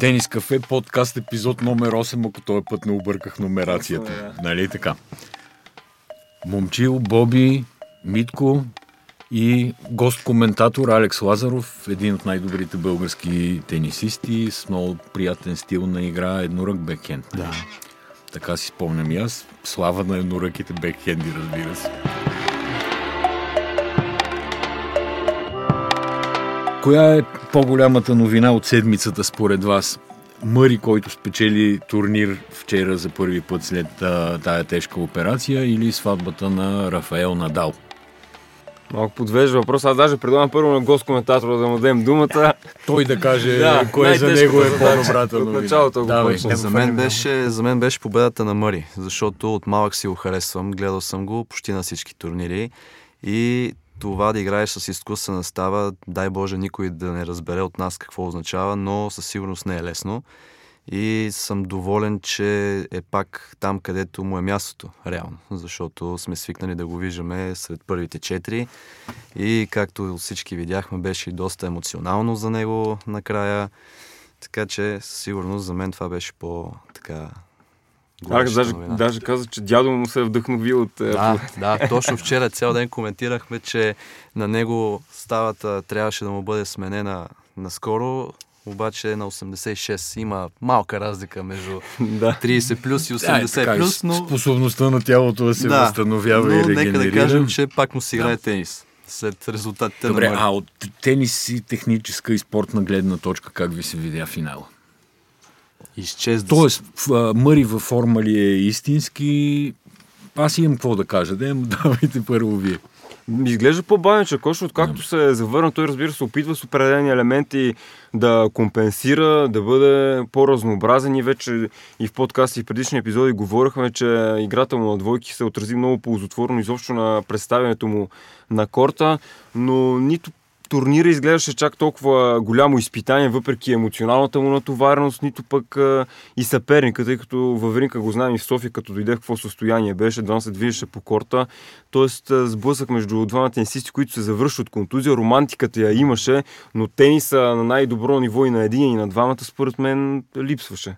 Тенис кафе, подкаст, епизод номер 8, ако този път не обърках номерацията. Точно, Нали така? Момчил, Боби, Митко и гост-коментатор Алекс Лазаров, един от най-добрите български тенисисти, с много приятен стил на игра, еднорък бекхенд. Да. Така си спомням и аз. Слава на едноръките бекхенди, разбира се. Коя е по-голямата новина от седмицата според вас? Мъри, който спечели турнир вчера за първи път след а, тая тежка операция или сватбата на Рафаел Надал? Малко подвежда въпрос. Аз даже предлагам първо на гост коментатора да му дадем думата. Той да каже Да, кое за него е по-добрата От новина. началото го Давай. почнем. За мен, беше, за мен беше победата на Мъри, защото от малък си го харесвам, гледал съм го почти на всички турнири и това да играеш с изкуствена става, дай Боже никой да не разбере от нас какво означава, но със сигурност не е лесно. И съм доволен, че е пак там, където му е мястото, реално. Защото сме свикнали да го виждаме сред първите четири. И както всички видяхме, беше и доста емоционално за него накрая. Така че, със сигурност, за мен това беше по-така... Гореща даже, новина. даже каза, че дядо му се е вдъхновил от... е, Да, да, точно вчера цял ден коментирахме, че на него ставата трябваше да му бъде сменена наскоро, обаче на 86 има малка разлика между да. 30 плюс и Да, 80 така, и плюс, но, Способността на тялото да се възстановява но и нека регенерира. да кажем, че пак му си играе тенис след резултатите Добре, на Мъри. а от тенис и техническа и спортна гледна точка как ви се видя финала? Изчезна. Тоест, Мъри във форма ли е истински? Аз имам какво да кажа. Да, давайте първо вие. Изглежда по-бавен Чакош, откакто се е завърна. Той, разбира се, опитва с определени елементи да компенсира, да бъде по-разнообразен и вече и в подкаст и в предишни епизоди говорихме, че играта му на двойки се отрази много ползотворно изобщо на представянето му на корта, но нито турнира изглеждаше чак толкова голямо изпитание, въпреки емоционалната му натовареност, нито пък а, и съперника, тъй като Вавринка го знаем и в София, като дойде в какво състояние беше, едва се движеше по корта. Тоест сблъсък между двамата тенисисти, които се завършват от контузия. Романтиката я имаше, но тениса на най-добро ниво и на един и на двамата, според мен, липсваше.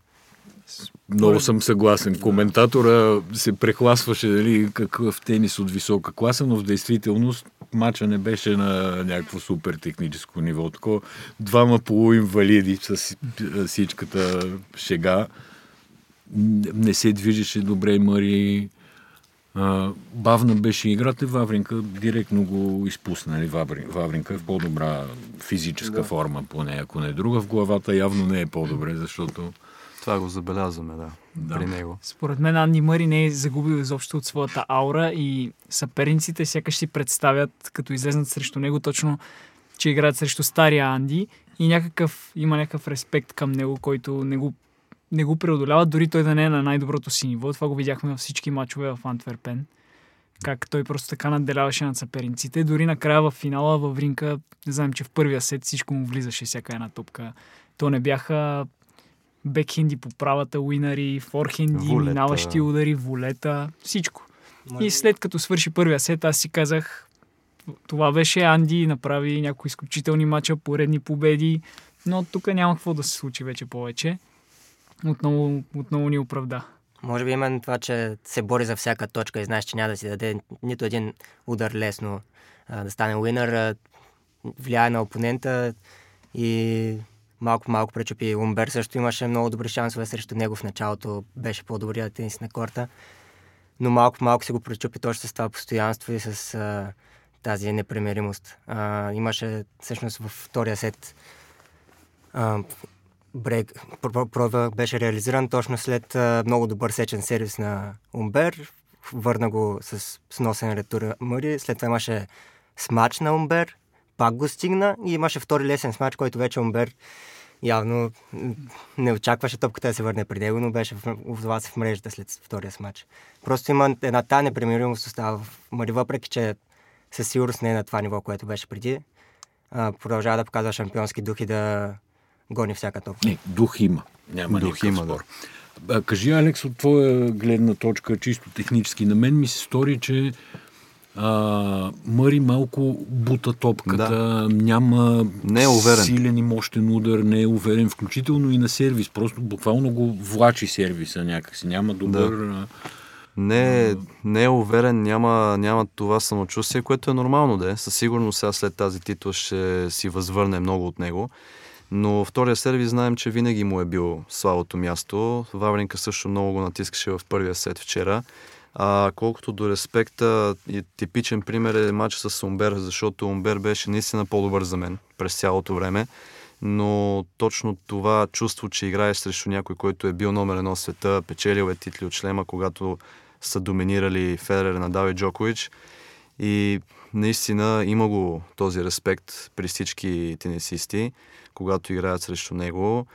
Много съм съгласен. Коментатора се прехласваше дали какъв тенис от висока класа, но в действителност матча не беше на някакво супер техническо ниво. Тако, двама полуинвалиди с всичката шега. Не се движеше добре Мари. А, бавна беше играта. Вавринка директно го изпусна. Нали? Ваври- Вавринка е в по-добра физическа да. форма, поне ако не е друга. В главата явно не е по-добре, защото Това го забелязваме, да, Да. при него. Според мен Анди Мъри не е загубил изобщо от своята аура и съперниците сякаш си представят, като излезнат срещу него, точно, че играят срещу стария Анди и някакъв, има някакъв респект към него, който не го, не го преодолява, дори той да не е на най-доброто си ниво. Това го видяхме във всички мачове в Антверпен. Как той просто така надделяваше над съперниците. Дори накрая в финала във Ринка, не знам, че в първия сет всичко му влизаше всяка една топка. То не бяха бекхенди по правата, уинари, форхенди, Волета. минаващи удари, волета, всичко. И след като свърши първия сет, аз си казах, това беше Анди, направи някои изключителни мача, поредни победи, но тук няма какво да се случи вече повече. Отново, отново ни оправда. Може би именно това, че се бори за всяка точка и знаеш, че няма да си даде нито един удар лесно а, да стане уинър, а, влияе на опонента и малко малко пречупи. Умбер също имаше много добри шансове срещу него в началото, беше по-добрият тенис на корта, но малко малко се го пречупи точно с това постоянство и с а, тази непремиримост. А, имаше всъщност във втория сет а, брейк, пр- пр- проба беше реализиран точно след а, много добър сечен сервис на Умбер. Върна го с сносен ретур Мъри. След това имаше смач на Умбер. Пак го стигна и имаше втори лесен смач, който вече Умбер явно не очакваше топката да се върне при него, но беше в- се в мрежата след втория смач. Просто има една та непремиримост остава в Мъри, въпреки че със сигурност не е на това ниво, което беше преди. А, продължава да показва шампионски дух и да гони всяка топка. Не, дух има. Няма Дух никакъв има, спор. А, кажи, Алекс, от твоя гледна точка, чисто технически, на мен ми се стори, че А, Мъри малко бута топката, да. няма Не е уверен. силен и мощен удар, не е уверен, включително и на сервис. Просто буквално го влачи сервиса някакси. Няма добър... Да. Не, не е уверен, няма, няма това самочувствие, което е нормално да е. Със сигурност сега след тази титла ще си възвърне много от него. Но втория сервис знаем, че винаги му е бил слабото място. Вавринка също много го натискаше в първия сет вчера. А колкото до респекта, типичен пример е матч с Умбер, защото Умбер беше наистина по-добър за мен през цялото време. Но точно това чувство, че играеш срещу някой, който е бил номер едно в света, печелил е титли от шлема, когато са доминирали Федерер, Надал и Джокович. И наистина има го този респект при всички тенисисти, когато играят срещу него.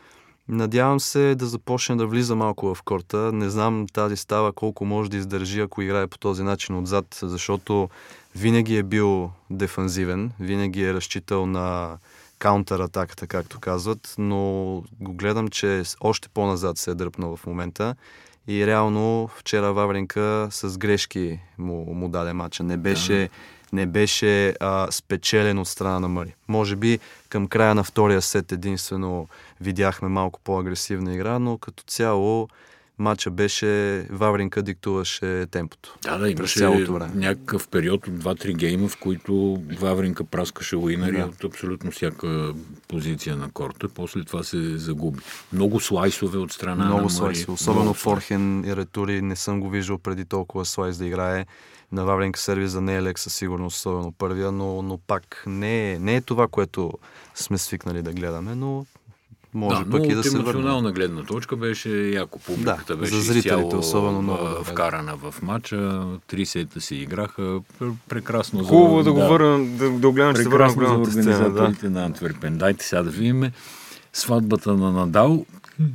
Надявам се да започне да влиза малко в корта. Не знам тази става колко може да издържи, ако играе по този начин отзад, защото винаги е бил дефанзивен, винаги е разчитал на каунтер-атаката, както казват, но го гледам, че още по-назад се е дръпнал в момента и реално вчера Вавренка с грешки му, му даде мача. Не беше, да. Не беше а, спечелен от страна на Мъри. Може би към края на втория сет единствено видяхме малко по-агресивна игра, но като цяло матча беше, Вавринка диктуваше темпото. Да, да, имаше цялото време. някакъв период от 2-3 гейма, в които Вавринка праскаше уинъри да. от абсолютно всяка позиция на корта. После това се загуби. Много слайсове от страна Много на слайсове, особено Много Форхен и Ретури. Не съм го виждал преди толкова слайс да играе. На Вавринка сервиза не е лек със сигурност, особено първия, но, но пак не е, не е това, което сме свикнали да гледаме, но може да, пък и да се върне. емоционална гледна точка беше яко публиката, да, беше за зрителите особено много. Вкарана в матча, три сета си играха, прекрасно. Хубаво за, да, да го върнем, да, да гледам, че се върнем за организаторите да. на Антверпен. Дайте сега да видим сватбата на Надал,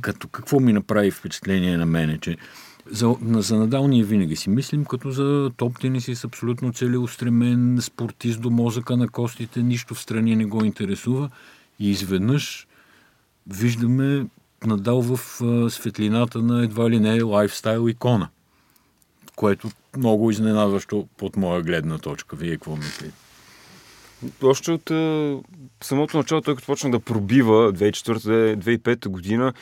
като какво ми направи впечатление на мене, че за, за Надал ние винаги си мислим като за топ тенисист, абсолютно целеустремен, спортист до мозъка на костите, нищо в страни не го интересува и изведнъж виждаме надал в светлината на едва ли не лайфстайл икона, което много изненадващо под моя гледна точка. Вие какво мислите? Още от самото начало, той като почна да пробива 2004-2005 година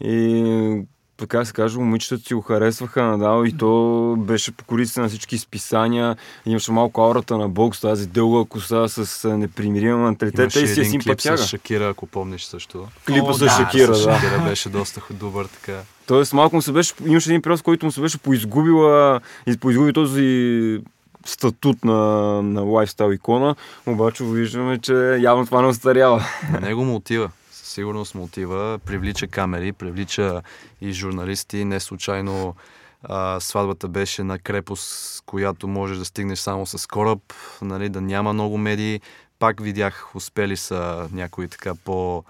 и така се каже, момичетата си го харесваха Надал и то беше по корицата на всички изписания. Имаше малко аурата на бокс, тази дълга коса с непримирима менталитет. и си е симпатяга. с Шакира, ако помниш също. Клипа с Шакира, да. Шакира беше доста добър така. Тоест малко му се беше, имаше един период, който му се беше поизгубила, поизгуби този статут на, на лайфстайл икона, обаче виждаме, че явно това не остарява. На него му отива сигурност мотива, привлича камери, привлича и журналисти. Не случайно а, сватбата беше на крепост, която можеш да стигнеш само с кораб, нали, да няма много медии. Пак видях, успели са някои така по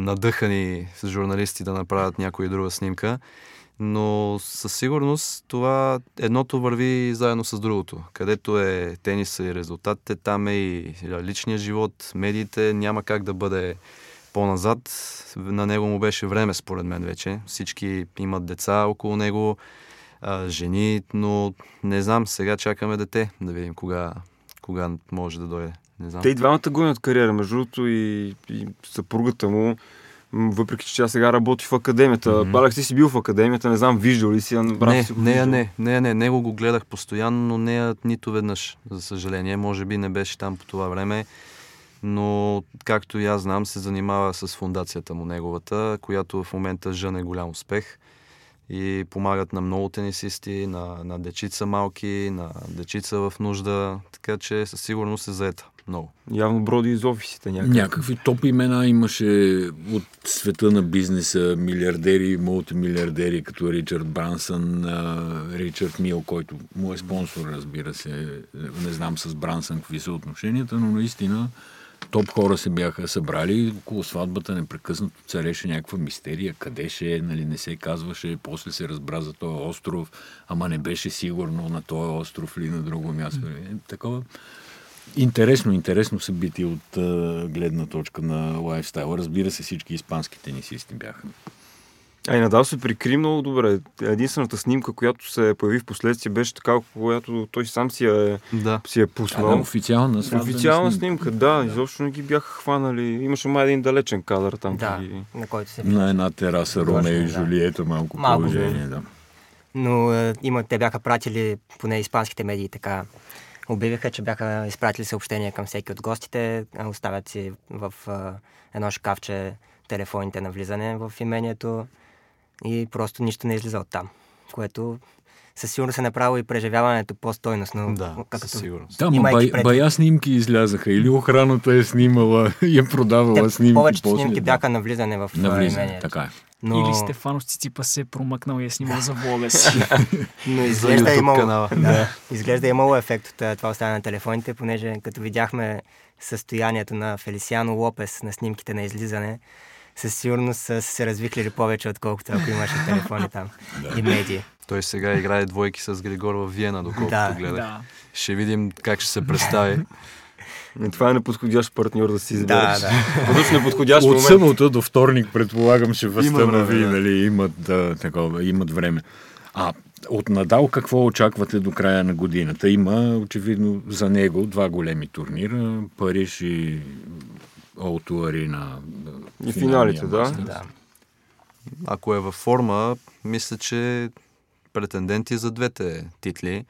надъхани с журналисти да направят някоя друга снимка. Но със сигурност това едното върви заедно с другото. Където е тениса и резултатите, там е и личния живот, медиите, няма как да бъде по-назад. На него му беше време, според мен вече. Всички имат деца около него, а, жени, но не знам, сега чакаме дете, да видим кога, кога може да дойде. Не знам. Те и двамата гонят кариера, между другото, и, и съпругата му, въпреки че тя сега работи в академията. Mm-hmm. Балак си си бил в академията, не знам, виждал ли си, брат не, си го не, не, не, не, него го гледах постоянно, но не нито веднъж, за съжаление. Може би не беше там по това време но както и аз знам, се занимава с фундацията му неговата, която в момента жъне голям успех и помагат на много тенисисти, на, на дечица малки, на дечица в нужда, така че със сигурност се заета много. Явно броди из офисите някакви. Някакви топ имена имаше от света на бизнеса, милиардери, мултимилиардери, като Ричард Брансън, Ричард Мил, който му е спонсор, разбира се. Не знам с Брансън какви са отношенията, но наистина топ хора се бяха събрали, около сватбата непрекъснато цареше някаква мистерия, къде ще е, нали, не се казваше, после се разбра за този остров, ама не беше сигурно на този остров или на друго място. Mm. Такова интересно, интересно събитие от гледна точка на лайфстайла. Разбира се, всички испански тенисисти бяха А и Надал се прикри много добре. Единствената снимка, която се появи в последствие, беше така, която той сам си е, Да. си е А, да, пуснал. официална сватбена Официална снимка. снимка, да, изобщо не ги бяха хванали. Имаше май един далечен кадър там. Да, ги- на който се На една тераса Роме и да. Жулиета, малко, Малко, положение, да. Но е, има, те бяха пратили, поне испанските медии така, обявиха, че бяха изпратили съобщение към всеки от гостите, оставят си в а, едно шкафче телефоните на влизане в имението и просто нищо не излиза от там, което със сигурност е направило и преживяването по-стойностно. Да, като- със сигурност. Да, ма бай, предвид- бая снимки излязаха. Или охраната е снимала и е продавала Те, снимки. повечето после, снимки да. бяха на влизане в а, На влизане, имението. така е. Но, Или Стефанов Циципа се е промъкнал и е снимал за влога си. но изглежда, е имало, да, изглежда е имало ефект от това оставяне на телефоните, понеже като видяхме състоянието на Фелисиано Лопес на снимките на излизане, със сигурност са се развихлили повече, отколкото ако имаше телефони там и медии. Той сега играе двойки с Григор в Виена, доколкото Да. гледах. да. Ще видим как ще се представи. И Това е неподходящ партньор да си избереш. Да, да. Неподходящ От момент. събота до вторник, предполагам, ще възстанови, да. нали, имат, да, такова, имат време. А от Надал какво очаквате до края на годината? Има, очевидно, за него два големи турнира. Париж и Олто Арина. И финалите, да. да. Ако е във форма, мисля, че претенденти за двете титли.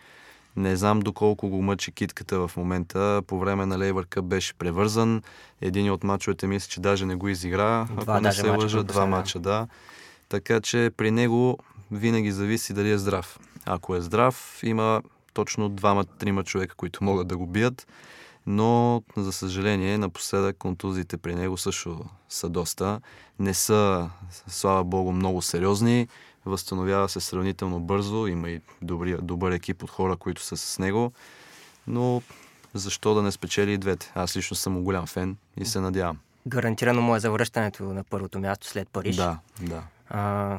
Не знам доколко го мъчи китката в момента. По време на Лейбър Къп беше превързан. Един от мачовете мисля, че даже не го изигра. Два Ако не се мача лъжа, два да. мача, да. Така че при него винаги зависи дали е здрав. Ако е здрав, има точно двама-трима човека, които могат да го бият. Но, за съжаление, напоследък контузиите при него също са доста. Не са, слава богу, много сериозни. Възстановява се сравнително бързо. Има и добри, добър екип от хора, които са с него. Но защо да не спечели и двете? Аз лично съм голям фен и се надявам. Гарантирано му е завръщането на първото място след Париж. Да, да. А,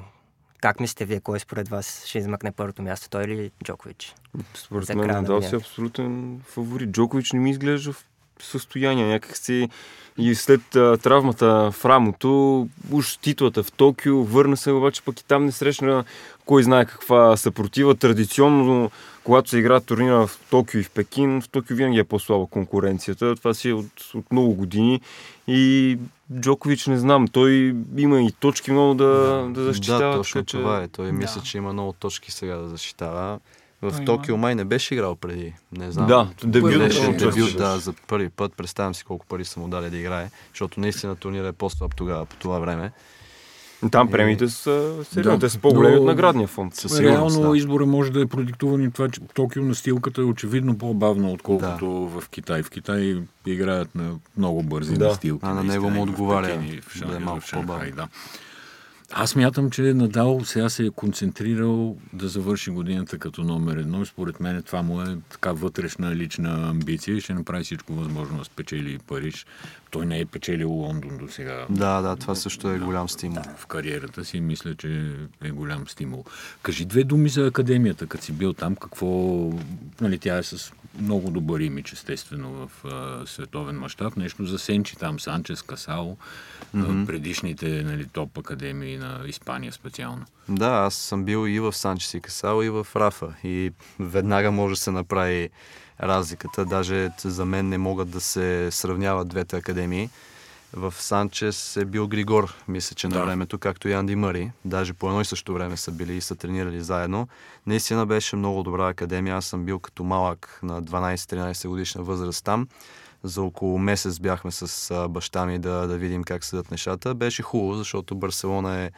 как мислите вие, кой според вас ще измъкне първото място, той или Джокович? Според мен Надал си е абсолютен фаворит. Джокович не ми изглежда в състояние някакси и след а, травмата в рамото, уж титлата в Токио, върна се, обаче пък и там не срещна кой знае каква съпротива. Традиционно, когато се играят турнира в Токио и в Пекин, в Токио винаги е по-слаба конкуренцията. Това си е от, от много години и Джокович не знам, той има и точки много да, да защитава. Да, точно така че- това е. Той Да. мисля, че има много точки сега да защитава. В Той Токио май не беше играл преди. Не знам. Да, дебют беше на дебют, да, за първи път. Представям си колко пари са му дали да играе, защото наистина турнира е по-слаб тогава, по това време. Там премиите са сериозни, Да. те са по-големи от наградния фонд. Със Реално да. избора може да е продиктуван и това, че Токио настилката е очевидно по-бавна, отколкото в Китай. В Китай играят на много бързи Да. настилки. А на него му в отговаря и в да е Шанхай, малко в Шанхай, по-бавно. да. Аз мятам, че Надал сега се е концентрирал да завърши годината като номер едно според мен това му е така вътрешна лична амбиция и ще направи всичко възможно да спечели Париж. Той не е печелил Лондон до сега. Да, да, това също е голям стимул. в кариерата си, мисля, че е голям стимул. Кажи две думи за академията, като си бил там, какво... Нали, тя е с много добър имидж, естествено, в а, световен мащаб. Нещо за Сенчи там, Санчес, Касао, mm-hmm. предишните нали, топ академии на Испания специално. Да, аз съм бил и в Санчес и Касао, и в Рафа. И веднага може да се направи разликата. Даже за мен не могат да се сравняват двете академии. В Санчес е бил Григор, мисля, че на Да. времето, както и Анди Мъри. Даже по едно и също време са били и са тренирали заедно. Наистина беше много добра академия. Аз съм бил като малък на 12-13 годишна възраст там. За около месец бяхме с баща ми да, да видим как седат нещата. Беше хубаво, защото Барселона е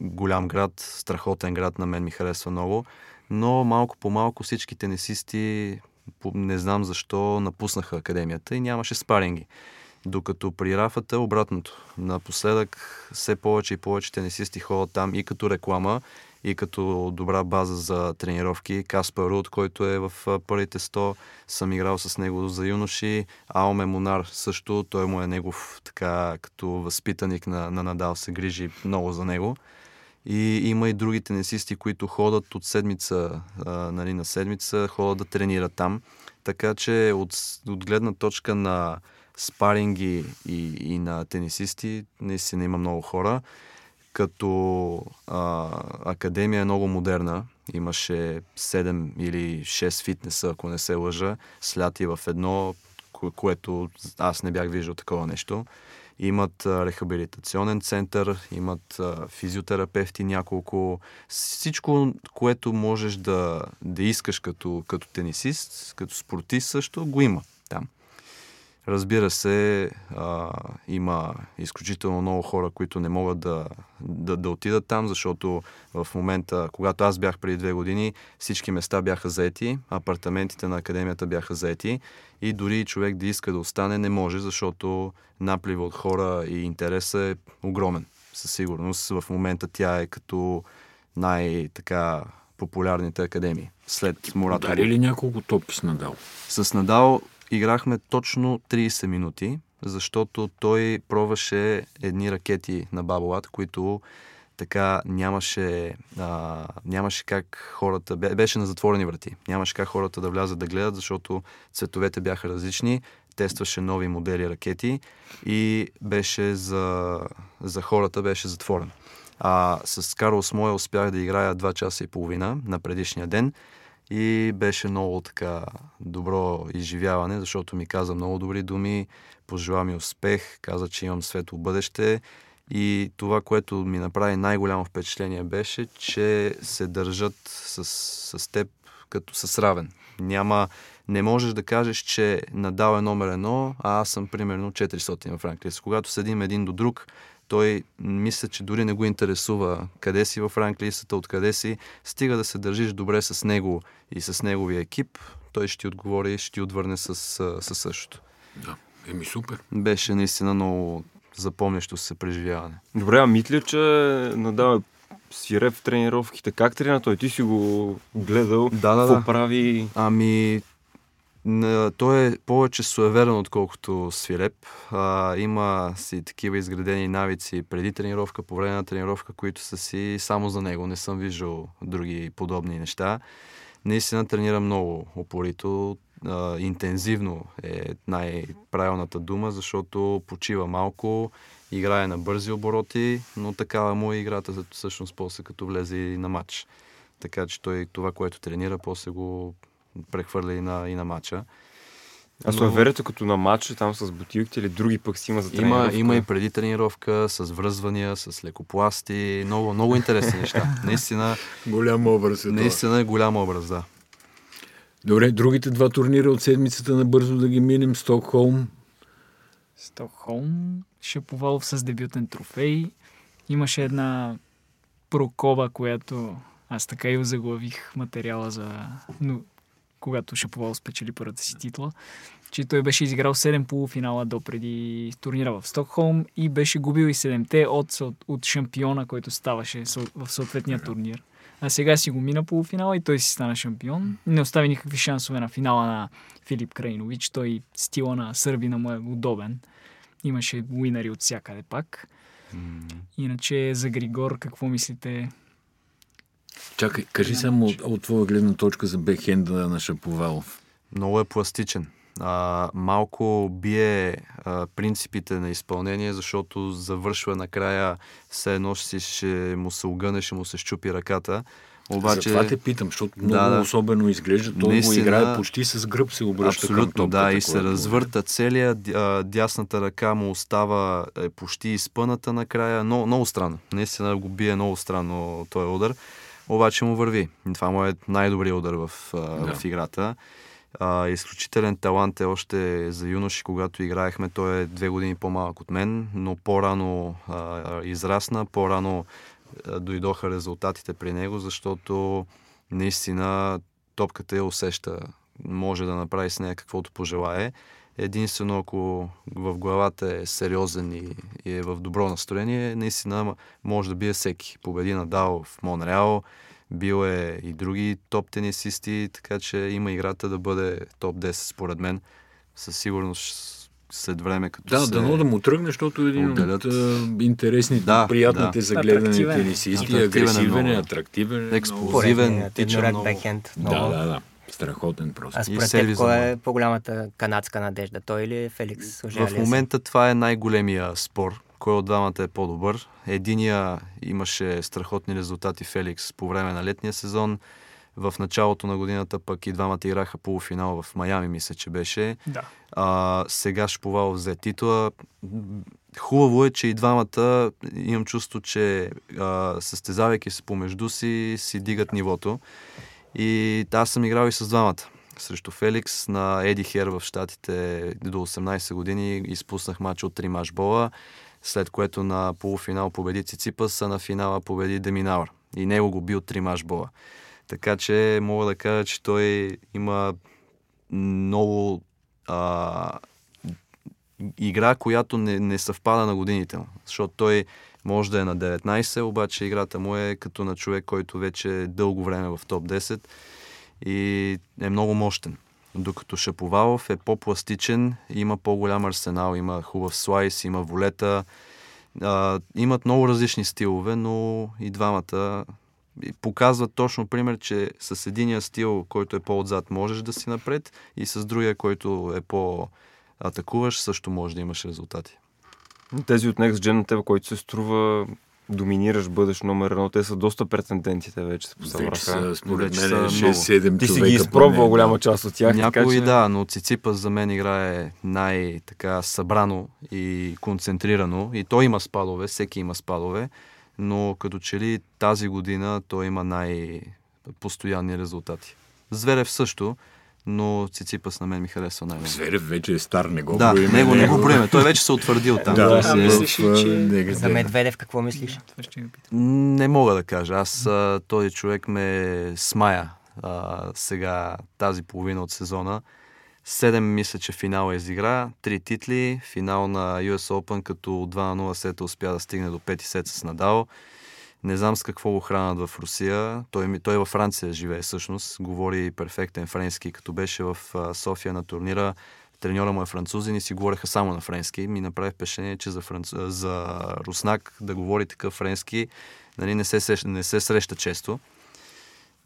голям град, страхотен град, на мен ми харесва много. Но малко по малко всички тенисисти, не знам защо, напуснаха академията и нямаше спаринги. Докато при Рафата обратното. Напоследък все повече и повече тенисисти ходят там и като реклама, и като добра база за тренировки. Каспар Руд, който е в първите 100, съм играл с него за юноши. Аоме Монар също, той му е негов така като възпитаник на, на Надал, се грижи много за него. И има и други тенисисти, които ходят от седмица а, нали, на седмица, ходят да тренират там. Така че от, от гледна точка на спаринги и, и на тенисисти, наистина има много хора. като а, академия е много модерна. Имаше 7 или 6 фитнеса, ако не се лъжа, сляти в едно, кое, което аз не бях виждал такова нещо. Имат рехабилитационен център, имат физиотерапевти няколко. Всичко, което можеш да, да искаш като, като тенисист, като спортист също, го има там. Разбира се, а, има изключително много хора, които не могат да, да, да отидат там, защото в момента, когато аз бях преди две години, всички места бяха заети, апартаментите на академията бяха заети и дори човек да иска да остане, не може, защото наплива от хора и интереса е огромен. Със сигурност в момента тя е като най-така популярните академии. След Мурато. Дари ли няколко топки с Надал? С Надал играхме точно 30 минути, защото той пробваше едни ракети на Баболат, които така нямаше, а, нямаше как хората, беше на затворени врати, нямаше как хората да влязат да гледат, защото цветовете бяха различни, тестваше нови модели ракети и беше за, за хората беше затворен. А с Карлос Моя успях да играя 2 часа и половина на предишния ден и беше много така добро изживяване, защото ми каза много добри думи, пожела ми успех, каза, че имам светло бъдеще и това, което ми направи най-голямо впечатление беше, че се държат с, с теб като с равен. Няма, не можеш да кажеш, че надал е номер едно, а аз съм примерно 400 в ранглиста. Когато седим един до друг, той мисля, че дори не го интересува къде си в ранглистата, откъде си. Стига да се държиш добре с него и с неговия екип, той ще ти отговори и ще ти отвърне с, с същото. Да, еми супер. Беше наистина много запомнящо се преживяване. Добре, а мисля, че надава свире в тренировките. Как тренира той? Ти си го гледал. Да, да, Какво да. прави? Ами, той е повече суеверен, отколкото свиреп. А, има си такива изградени навици преди тренировка, по време на тренировка, които са си само за него. Не съм виждал други подобни неща. Наистина тренира много упорито. А, интензивно е най-правилната дума, защото почива малко, играе на бързи обороти, но такава му е играта всъщност после като влезе и на матч. Така че той това, което тренира, после го прехвърля и на, и на матча. А суеверието като на матч, там с бутилките или други пък си има за Има, тренировка? има и преди тренировка с връзвания, с лекопласти, много, много интересни неща. Наистина, Голям образ е това. наистина е голям образ, да. Добре, другите два турнира от седмицата набързо да ги минем. Стокхолм. Стокхолм, Шаповалов с дебютен трофей. Имаше една прокоба, която аз така и озаглавих материала за... Когато Шаповалов спечели първата си титла, че той беше изиграл 7 полуфинала до преди турнира в Стокхолм и беше губил и 7-те от, от шампиона, който ставаше в съответния турнир. А сега си го мина полуфинала и той си стана шампион. Не остави никакви шансове на финала на Филип Крайнович. Той стила на сърбина му е удобен. Имаше уинари от всякъде пак. Иначе за Григор, какво мислите? Чакай, кажи само от, от твоя гледна точка за бекхенда на Шаповалов. Много е пластичен. А, малко бие а, принципите на изпълнение, защото завършва накрая все едно ще, ще му се огъне, ще му се щупи ръката. Обаче... Затова те питам, защото много Да, да. особено изглежда. Той Наистина- го играе почти с гръб се обръща към Абсолютно, топката. да, и се развърта целия, дясната ръка му остава е, почти изпъната накрая. Много, много странно. Наистина го бие много странно този удар. Обаче му върви. Това му е най-добрият удар в, а, Да. в играта. А, изключителен талант е още за юноши, когато играехме. Той е две години по-малък от мен, но по-рано а, израсна, по-рано а, дойдоха резултатите при него, защото наистина топката я усеща. Може да направи с нея каквото пожелае. Единствено, ако в главата е сериозен и, и е в добро настроение, наистина може да бие всеки. Победи Надал в Монреал, бил е и други топ тенисисти, така че има играта да бъде топ 10 според мен. Със сигурност след време, като Да, се... дано да му тръгне, защото е един отделят. от а, интересните, Да, приятните да. за гледане Атрактивен. тенисисти. Атрактивен е Агресивен е, атрактивен е. Много. Позивен, Поредният тича еднорак много. Да, да, да. Страхотен просто. А според теб, кой е по-голямата канадска надежда? Той или Феликс В Ожалиев? момента това е най-големия спор, кой от двамата е по-добър. Единия имаше страхотни резултати Феликс по време на летния сезон. В началото на годината пък и двамата играха полуфинал в Майами, мисля, че беше. Да. А, сега Шповал взе титла. Хубаво е, че и двамата имам чувство, че а, състезавайки се помежду си, си дигат нивото. И аз съм играл и с двамата. Срещу Феликс на Еди Хер в Штатите до 18 години изпуснах матч от 3 машбола, след което на полуфинал победи Циципас, а на финала победи Деминауър. И него го бил 3 машбола. Така че мога да кажа, че той има много а, игра, която не, не съвпада на годините му. Защото той може да е на 19, обаче играта му е като на човек, който вече е дълго време в топ 10 и е много мощен. Докато Шаповалов е по-пластичен, има по-голям арсенал, има хубав слайс, има волета, а, имат много различни стилове, но и двамата показват точно пример, че с единия стил, който е по-отзад, можеш да си напред и с другия, който е по-атакуваш, също може да имаш резултати. Тези от Next Gen на тебе, който се струва доминираш, бъдеш номер едно, те са доста претендентите вече се Вече посъбраха. са, според мен, са много. 6-7 Ти си ги изпробвал голяма част от тях. Някой така, че... да, но Циципас за мен играе най-така събрано и концентрирано. И той има спадове, всеки има спадове, но като че ли тази година той има най-постоянни резултати. Зверев също, но Циципас на мен ми харесва най-много. Зверев вече е стар, не го Да, броим него не го броиме. Той вече се е утвърдил там. Да, да, си а, е- мислиш ли, че-. За Медведев какво мислиш? Не мога да кажа. Аз този човек ме смая а, сега тази половина от сезона. Седем мисля, че финал е изигра. Три титли. Финал на US Open, като 2 на 0 сета успя да стигне до 5 сет с Надал. Не знам с какво го хранат в Русия. Той, той във Франция живее всъщност. Говори перфектен френски. Като беше в София на турнира, треньора му е французин и си говореха само на френски. Ми направи впечатление, че за, франц... за руснак да говори такъв френски нали, не, се, не се среща често.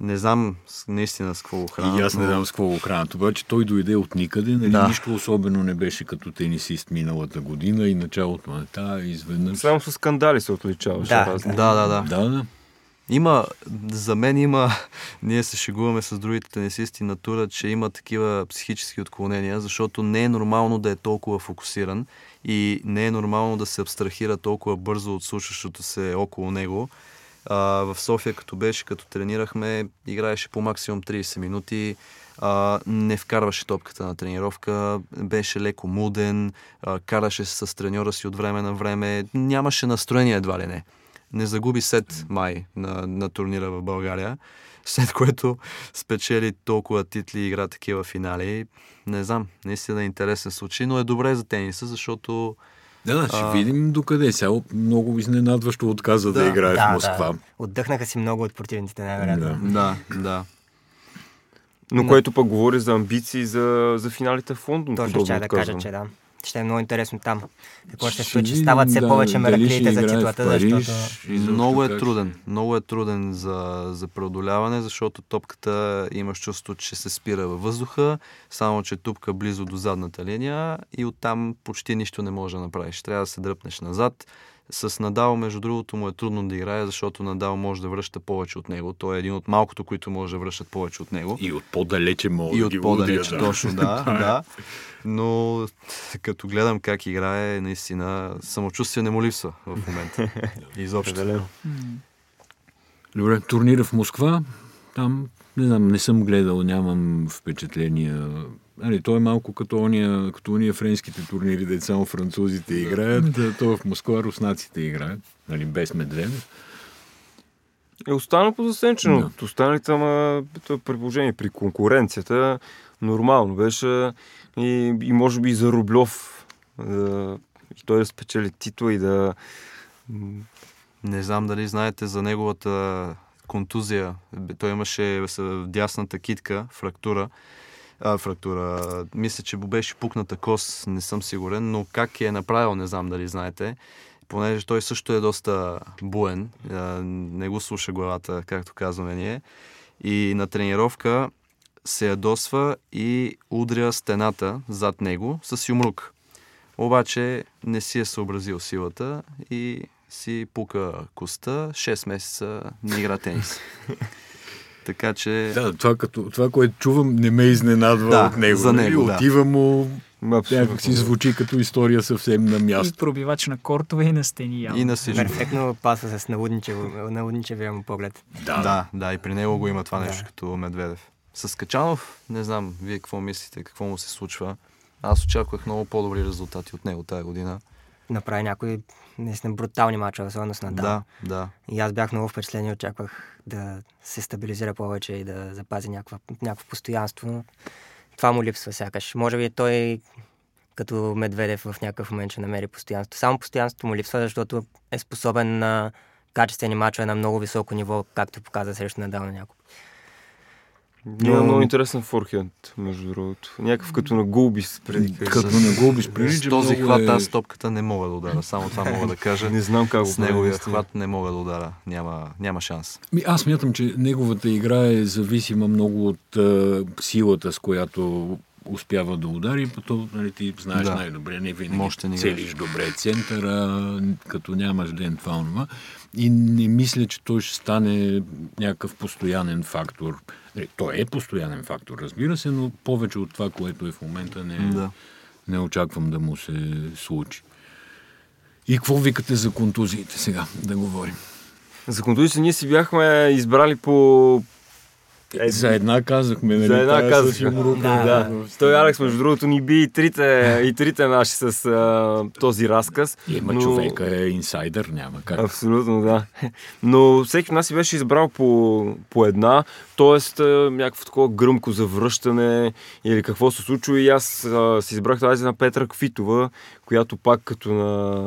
Не знам наистина с какво го хранят. И аз не знам с какво го хранят. Обаче той дойде от никъде, нали, Да. нищо особено не беше като тенисист миналата година и началото на тази изведнъж. Само с скандали се отличаваше. Да, разни. Да, да, да. Да, да. Има, за мен има, ние се шегуваме с другите тенисисти на тура, че има такива психически отклонения, защото не е нормално да е толкова фокусиран и не е нормално да се абстрахира толкова бързо от случващото се около него. А, в София, като беше, като тренирахме, играеше по максимум 30 минути, а, не вкарваше топката на тренировка, беше леко муден, а, караше се с треньора си от време на време, нямаше настроение едва ли не. Не загуби сет май на, на турнира в България, след което спечели толкова титли и игра такива финали. Не знам, наистина е интересен случай, но е добре за тениса, защото Да, ще А. видим докъде. Сега много изненадващо отказа да, Да. играе в Да, Москва. да. Отдъхнаха си много от противниците, най-вероятно. Да. да, да. Но Не. което пък говори за амбиции за, за финалите в Лондон. Точно ще да кажа, че да. Ще е много интересно там. Какво ще се случи? Стават все да, повече мераклиите за титлата, Париж, защото... изобщо Много е труден. Много е труден за, за преодоляване, защото топката имаш чувство, че се спира във въздуха, само че тупка близо до задната линия и оттам почти нищо не можеш да направиш. Трябва да се дръпнеш назад. С Надал, между другото, му е трудно да играе, защото Надал може да връща повече от него. Той е един от малкото, които може да връщат повече от него. И от по-далече мога И да от ги по-далеч, удря, да. точно, да, да. Но като гледам как играе, наистина самочувствие не му липсва в момента. Изобщо. Добре, турнира в Москва. Там, не знам, не съм гледал, нямам впечатления. Али, той е малко като ония, като ония френските турнири, де само французите играят, да. то в Москва руснаците играят, нали, без Медведев. Е останал по засенчено. Да. От останалите, ама това е при конкуренцията нормално беше и, и може би и за Рублев да, и той да спечели титла и да Не знам дали знаете за неговата контузия. Той имаше в дясната китка, фрактура. А, фрактура. Мисля, че му беше пукната кос, не съм сигурен, но как я е направил, не знам дали знаете. Понеже той също е доста буен, а, не го слуша главата, както казваме ние. И на тренировка се ядосва и удря стената зад него с юмрук. Обаче не си е съобразил силата и си пука коста, 6 месеца не игра тенис. така че... Да, това, като, това, което чувам, не ме изненадва Да, от него. за нали? него, да. Отива му, някак си звучи като история съвсем на И място. пробивач на кортове и на стени. Явно. И на всичко. Перфектно пасва с налудничевия му поглед. Да, Да, да, и при него го има това Да. нещо като Медведев. С Качанов, не знам, вие какво мислите, какво му се случва. Аз очаквах много по-добри резултати от него тази година. Направи някои наистина брутални мачове, особено с Надал. Да, да. И аз бях много впечатлен и очаквах да се стабилизира повече и да запази някаква, някакво постоянство. Но това му липсва сякаш. Може би той като Медведев в някакъв момент ще намери постоянство. Само постоянството му липсва, защото е способен на качествени мачове на много високо ниво, както показа срещу Надал на няколко. Има Но- много интересен форхенд, между другото. Някакъв като на Гулбис преди Като на губиш С прилича този много хват е... аз топката не мога да удара. Само това мога да кажа. Не знам как го С прави, неговия наистина. хват не мога да удара. Няма, няма шанс. Ми, аз мятам, че неговата игра е зависима много от а, силата, с която успява да удари, по то, нали, ти знаеш Да. най-добре, не винаги Мощен играч. целиш добре центъра, като нямаш ден това онова. И не мисля, че той ще стане някакъв постоянен фактор. Нали, Той е постоянен фактор, разбира се, но повече от това, което е в момента, не, Да. не очаквам да му се случи. И какво викате за контузиите сега, да говорим? За контузиите ние си бяхме избрали по... Е, за една казахме, нали? За една тая с казах. юмрука. Да, Да. Той Алекс, между другото, ни би и трите, и трите наши с а, този разказ. Има но... човека е инсайдър, няма как. Абсолютно, да. Но всеки от нас си беше избрал по, по една, т.е. някакво такова гръмко завръщане или какво се случва и аз а, си избрах тази на Петра Квитова, която пак като на...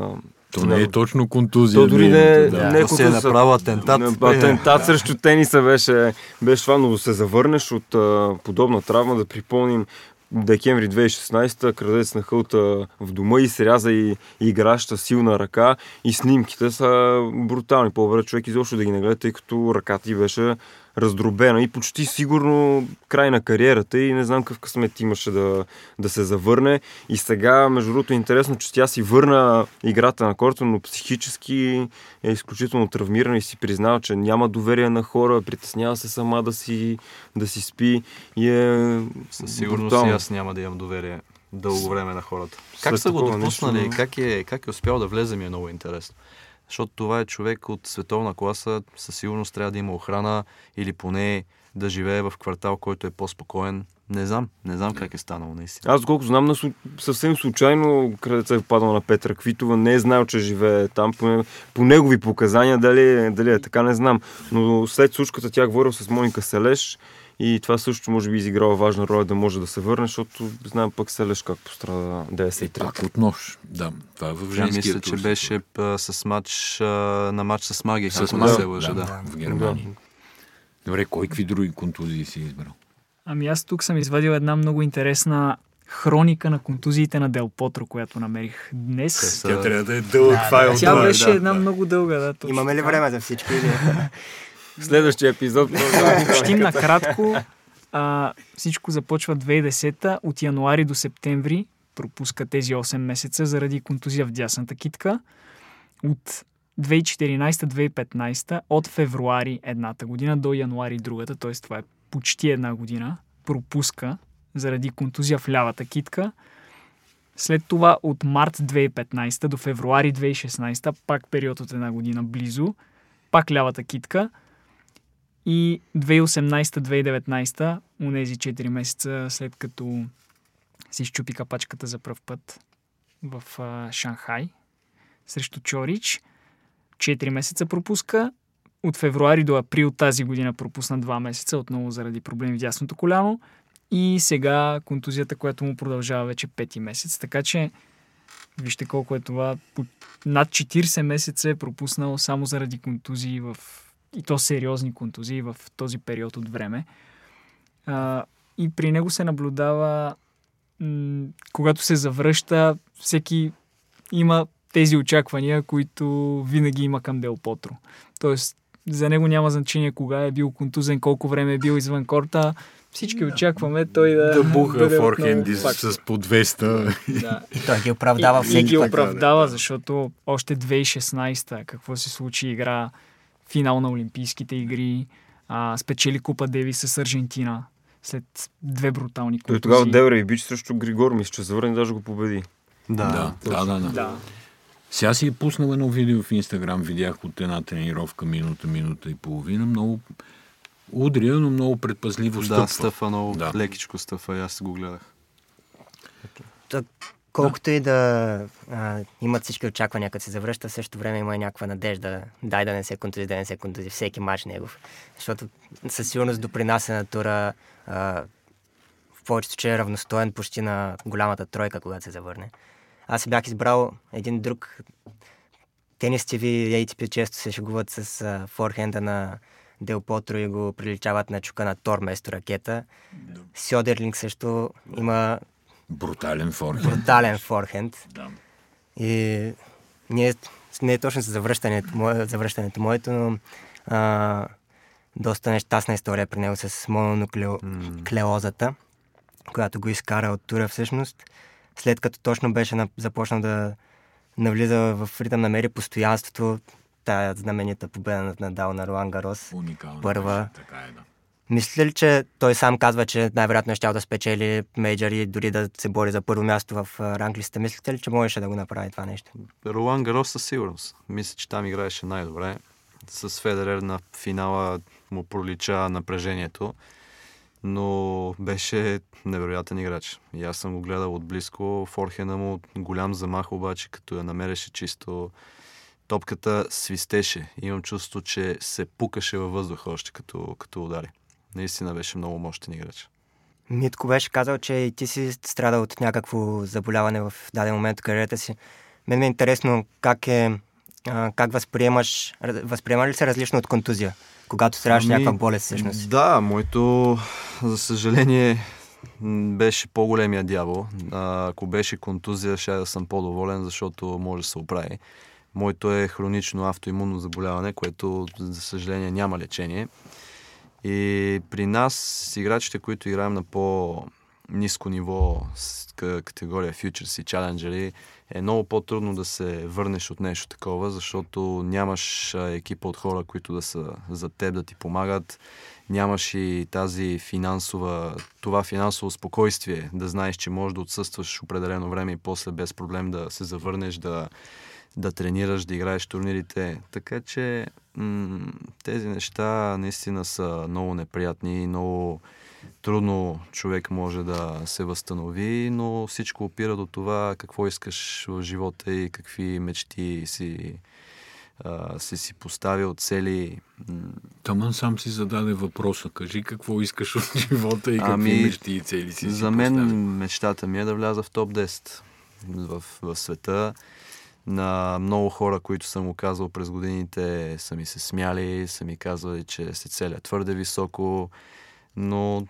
То не е точно контузия. То дори не, нейното, да. не е като за- направил атентат. Атентат срещу тениса беше, беше това, но да се завърнеш от а, подобна травма, да припомним декември 2016 крадец на хълта в дома и се ряза и, и играща силна ръка и снимките са брутални. По-добре човек изобщо да ги не гледа, тъй като ръката ти беше раздробена и почти сигурно край на кариерата и не знам какъв късмет имаше да, да се завърне. И сега, между другото, е интересно, че тя си върна играта на корта, но психически е изключително травмирана и си признава, че няма доверие на хора, притеснява се сама да си, да си спи и е Със сигурност и аз няма да имам доверие дълго време на хората. След Как са го допуснали? нещо, но- Как, е, как е успял да влезе ми е много интересно. Защото това е човек от световна класа, със сигурност трябва да има охрана или поне да живее в квартал, който е по-спокоен. Не знам, не знам как е станало наистина. Аз, доколко знам, съвсем случайно крадеца е паднал на Петра Квитова. Не е знаел, че живее там. По, по негови показания, дали, дали е така, не знам. Но след случката тя говорил с Моника Селеш и това също може би изиграва важна роля да може да се върне, защото знам пък Селеш как пострада Е 93 пак от нож. Да, това е в женския мисля, че тур. беше а, с матч, на матч с Маги, С ако не се лъжа, да. в Германия. Добре, кой какви други контузии си избрал? Ами аз тук съм извадил една много интересна хроника на контузиите на Дел Потро, която намерих Те днес. са- Тя трябва да е дълъг Да, файл. да. Тя е, беше да, една да. много дълга, да. Точно Имаме ли време за всички? Следващия епизод. Общим накратко, а, всичко започва 2010 от януари до септември, пропуска тези 8 месеца заради контузия в дясната китка. От 2014-2015, от февруари едната година до януари другата, т.е. това е почти една година, пропуска заради контузия в лявата китка. След това от март 2015 до февруари 2016, пак период от една година близо, пак лявата китка. И 2018-2019, унези 4 месеца след като си щупи капачката за пръв път в а, Шанхай срещу Чорич, 4 месеца пропуска. От февруари до април тази година пропусна 2 месеца, отново заради проблеми в дясното коляно. И сега контузията, която му продължава вече пети месец. Така че, вижте колко е това. Над 40 месеца е пропуснал само заради контузии в и то сериозни контузии в този период от време. А, и при него се наблюдава, м- когато се завръща, всеки има тези очаквания, които винаги има към Дел Потро. Тоест, за него няма значение кога е бил контузен, колко време е бил извън корта. всички очакваме той да... Да буха форхенди с, с по 200. Да. И той ги оправдава и, и всеки ги път. оправдава, защото още 2016-та, какво се случи, игра финал на Олимпийските игри, а, спечели Купа Девис с Аржентина след две брутални Той контузии. тогава Девре бич срещу Григор, мисля, че завърне даже го победи. Да, да, да, да. Да. Сега си е пуснал едно видео в Инстаграм, видях от една тренировка минута, минута и половина. Много удря, но много предпазливо Да, стъпва. много, Да. лекичко стъфа, и аз го гледах. Та, Колкото и да а, имат всички очаквания, като се завръща, в същото време има и някаква надежда. Дай да не се контузи, да не се контузи. Всеки матч негов. Защото със сигурност допринася на тура а, в повечето, че е равностоен почти на голямата тройка, когато се завърне. Аз си бях избрал един друг тенис TV и ATP често се шегуват с а, форхенда на Дел Потро и го приличават на чука на Тор вместо ракета. Сьодерлинг също има Брутален форхенд. брутален форхенд. Да. И ние не е точно за завръщането, мое, завръщането моето, но а, доста нещастна история при него с мононуклеозата, която го изкара от тура всъщност. След като точно беше на, започнал да навлиза в ритъм, намери постоянството, тая знаменита победа над Надал на Руан Гарос. Уникално. Първа. беше, Така е, да. Мисля ли, че той сам казва, че най-вероятно е щял да спечели мейджор и дори да се бори за първо място в ранглиста? Мислите ли, че можеше да го направи това нещо? Ролан Гарос със сигурност. Мисля, че там играеше най-добре. С Федерер на финала му пролича напрежението, но беше невероятен играч. И аз съм го гледал отблизко. Форхена му голям замах, обаче като я намереше чисто, топката свистеше. Имам чувство, че се пукаше във въздуха още като, като удари. Наистина беше много мощен играч. Митко беше казал, че и ти си страдал от някакво заболяване в даден момент от кариерата си. Мен ми е интересно как е, а, как възприемаш, възприема ли се различно от контузия, когато страдаш ами, някаква болест всъщност? Да, моето, за съжаление, беше по-големия дявол. А, ако беше контузия, ще да съм по-доволен, защото може да се оправи. Моето е хронично автоимунно заболяване, което, за съжаление, няма лечение. И при нас, играчите, които играем на по-низко ниво, с категория Futures и Challengers, е много по-трудно да се върнеш от нещо такова, защото нямаш екипа от хора, които да са за теб да ти помагат. Нямаш и тази финансова, това финансово спокойствие, да знаеш, че можеш да отсъстваш определено време и после без проблем да се завърнеш, да, да тренираш, да играеш турнирите. Така че м- тези неща наистина са много неприятни, много трудно човек може да се възстанови, но всичко опира до това какво искаш в живота и какви мечти си, а, си си поставил, цели. Таман сам си зададе въпроса. Кажи какво искаш от живота и какви Ами, мечти и цели си си За мен поставил. мечтата ми е да вляза в топ 10 в, в света. На много хора, които съм го казал през годините, са ми се смяли, са ми казвали, че се целя твърде високо, но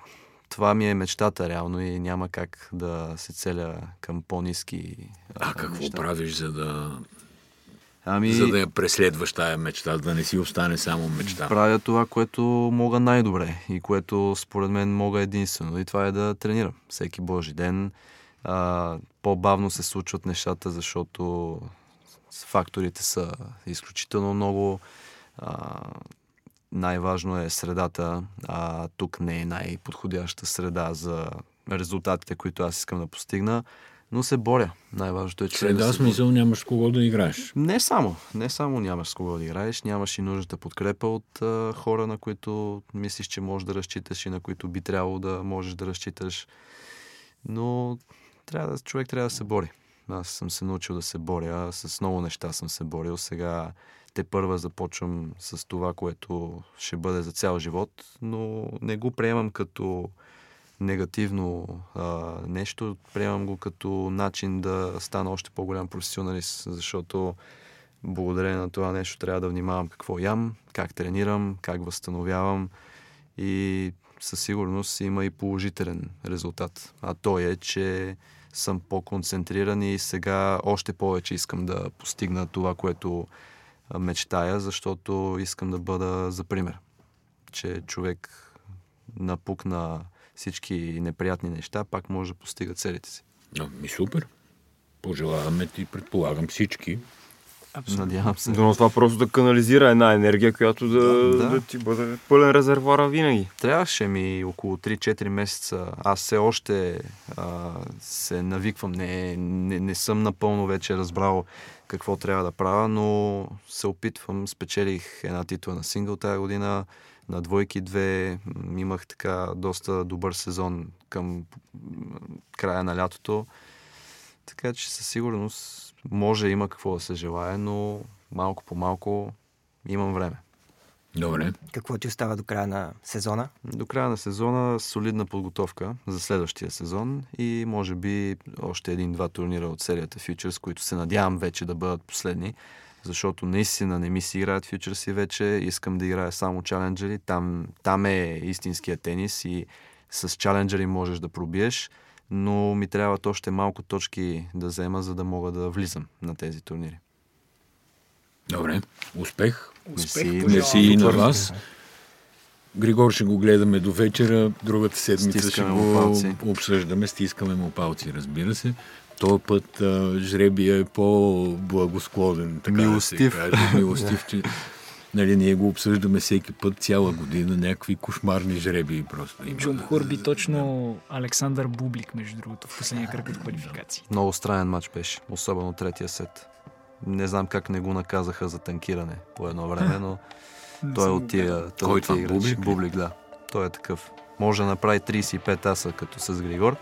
това ми е мечтата реално и няма как да се целя към по-низки А какво правиш, за да, Ами, за да я преследваш тая мечта, да не си остане само мечта? правя това, което мога най-добре и което според мен мога единствено. И това е да тренирам всеки Божи ден. А, по-бавно се случват нещата, защото факторите са изключително много. А, най-важно е средата, а тук не е най-подходяща среда за резултатите, които аз искам да постигна, но се боря. Най-важното е, че... Среда да се смисъл нямаш с кого да играеш. не само. Не само нямаш с кого да играеш, нямаш и нужната подкрепа от а, хора, на които мислиш, че можеш да разчиташ и на които би трябвало да можеш да разчиташ. Но трябва да, човек трябва да се бори. Аз съм се научил да се боря. С много неща съм се борил. Сега те първа започвам с това, което ще бъде за цял живот, но не го приемам като негативно а, нещо, приемам го като начин да стана още по-голям професионалист, защото благодарение на това нещо трябва да внимавам какво ям, как тренирам, как възстановявам и със сигурност има и положителен резултат. А той е, че съм по-концентриран и сега още повече искам да постигна това, което а, мечтая, защото искам да бъда за пример. Че човек напукна всички неприятни неща, пак може да постига целите си. Но, ми супер. Пожелаваме ти, предполагам всички. Абсолютно. Надявам се. Но това просто да канализира една енергия, която да, Да, да. да. ти бъде пълен резервуара винаги. Трябваше ми около 3-4 месеца. Аз все още а, се навиквам. Не, не, не съм напълно вече разбрал какво трябва да правя, но се опитвам. Спечелих една титла на сингъл тази година, на двойки две. Имах така доста добър сезон към края на лятото. Така че със сигурност може има какво да се желая, но малко по малко имам време. Добре. Какво ти остава до края на сезона? До края на сезона солидна подготовка за следващия сезон и може би още един-два турнира от серията Futures, които се надявам вече да бъдат последни, защото наистина не ми си играят фьючерси вече, искам да играя само чаленджери, там, там е истинския тенис и с чаленджери можеш да пробиеш, но ми трябват още малко точки да взема, за да мога да влизам на тези турнири. Добре. Успех. Успех, Мерси, пожелавам. Мерси и на вас. Григор ще го гледаме до вечера, другата седмица Стискаме ще го палци. обсъждаме, стискаме му палци, разбира се. Този път а, жребия е по-благосклонен, така Милостив. да се каже. Милостив, че нали, ние го обсъждаме всеки път, цяла година, някакви кошмарни жребии просто има. Джумхур би точно Александър Бублик, между другото, в последния кръг от квалификации. Много странен матч беше, особено третия сет. Не знам как не го наказаха за танкиране по едно време, но той е от тия, той Кой това. Бублик ли? Бублик, да. Той е такъв. Може да направи 35 аса като с Григор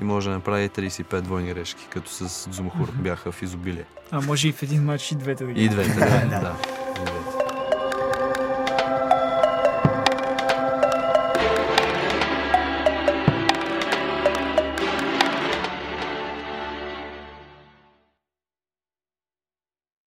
и може да направи 35 двойни грешки, като с Дзумхур бяха в изобилие. А може и в един матч и двете да ги И двете, да. да. И двете.